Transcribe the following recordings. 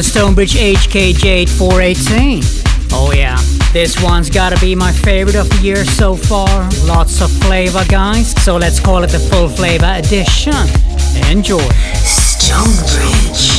the Stonebridge HKJ 418. Oh yeah, this one's gotta be my favorite of the year so far. Lots of flavor, guys. So let's call it the full flavor edition. Enjoy. Stonebridge.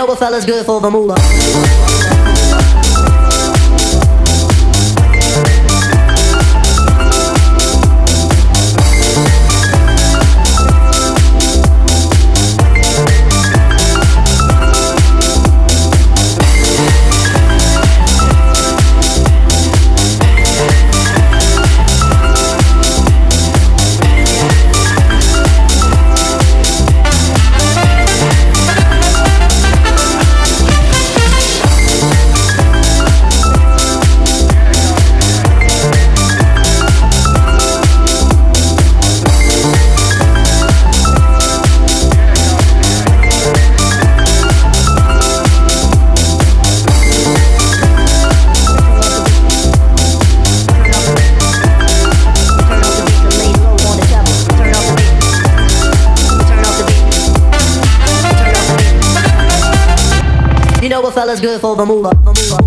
Know what fella's good for the moolah. Fella's good for the moolah.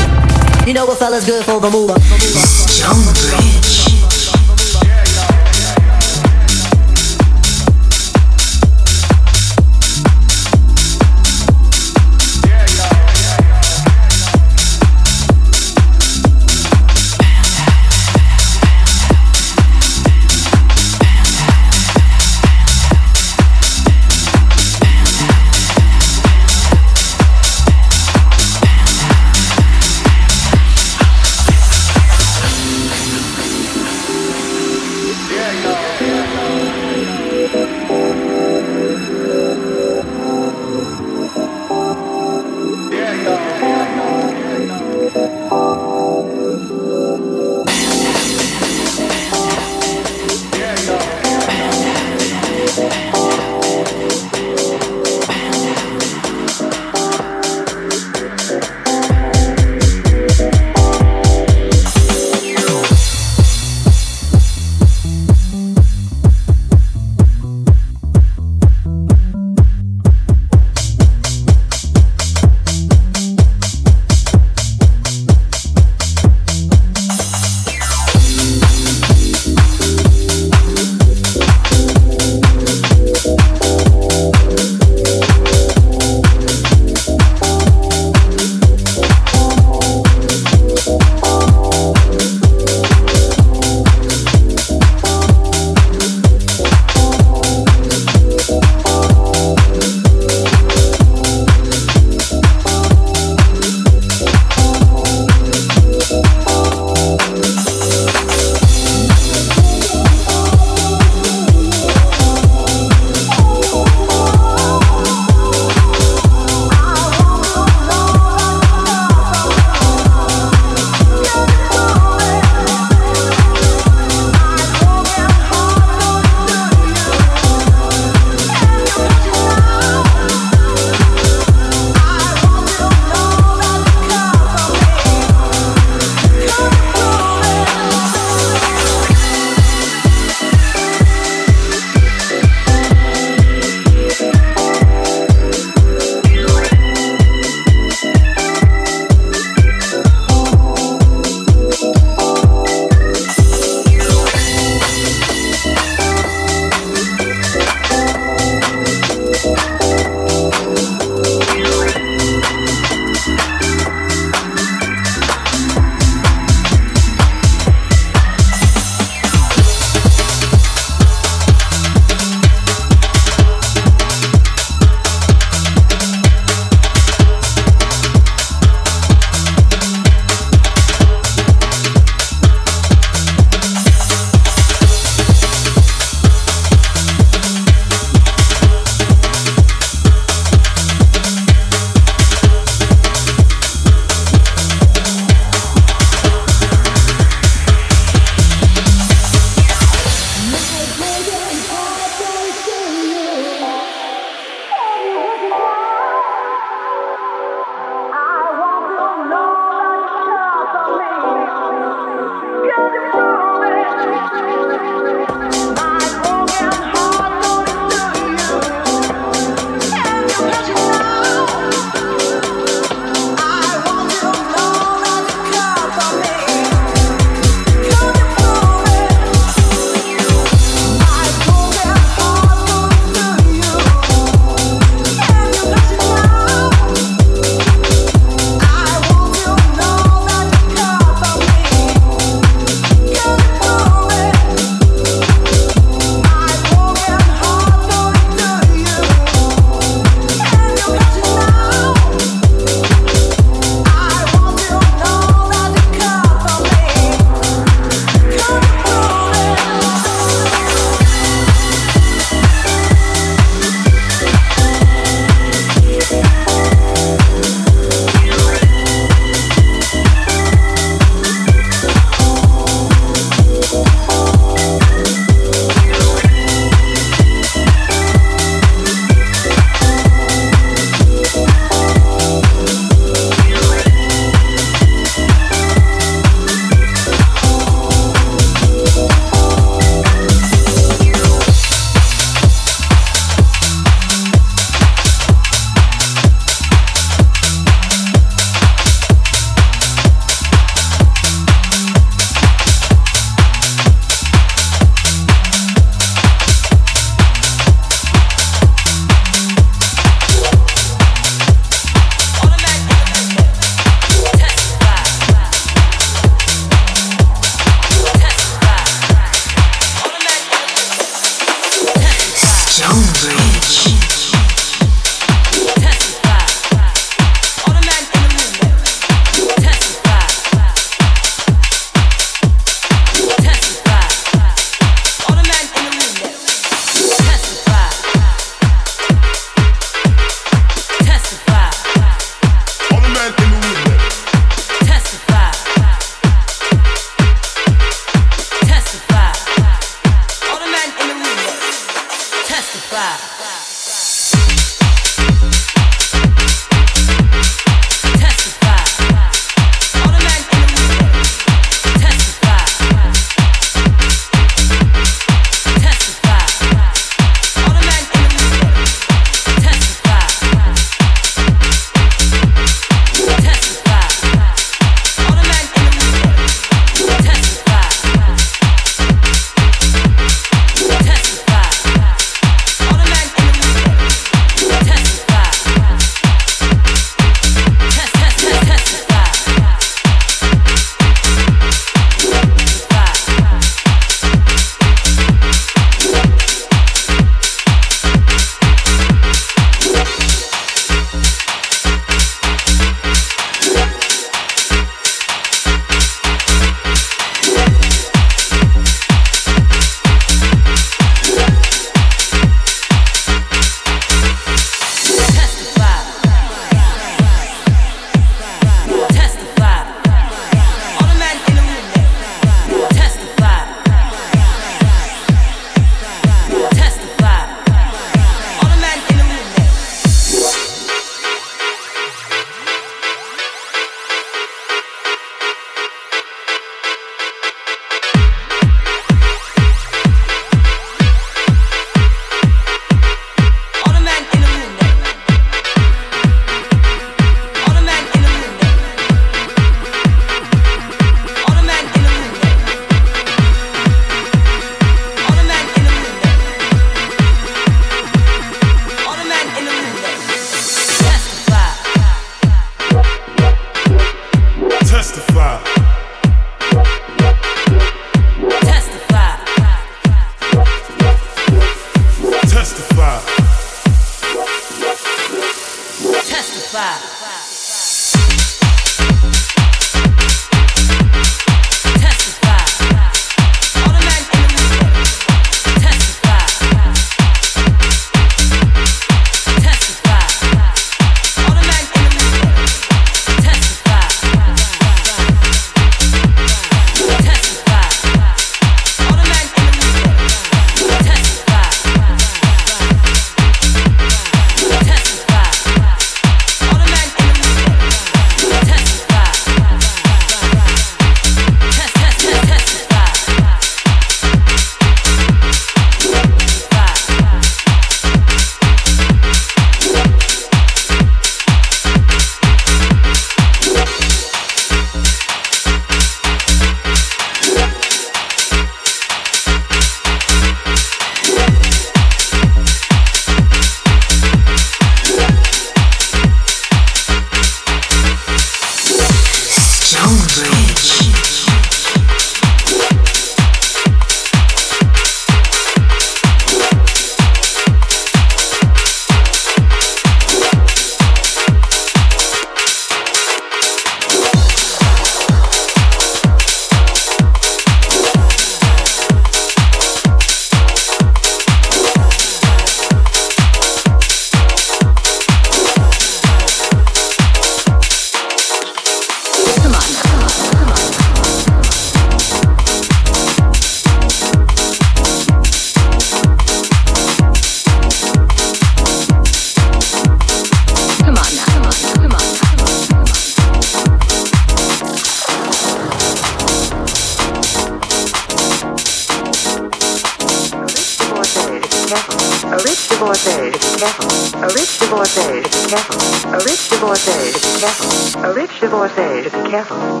A rich divorcee should be careful. A rich divorcee should be careful. A rich divorcee should be careful.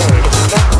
Sorry that.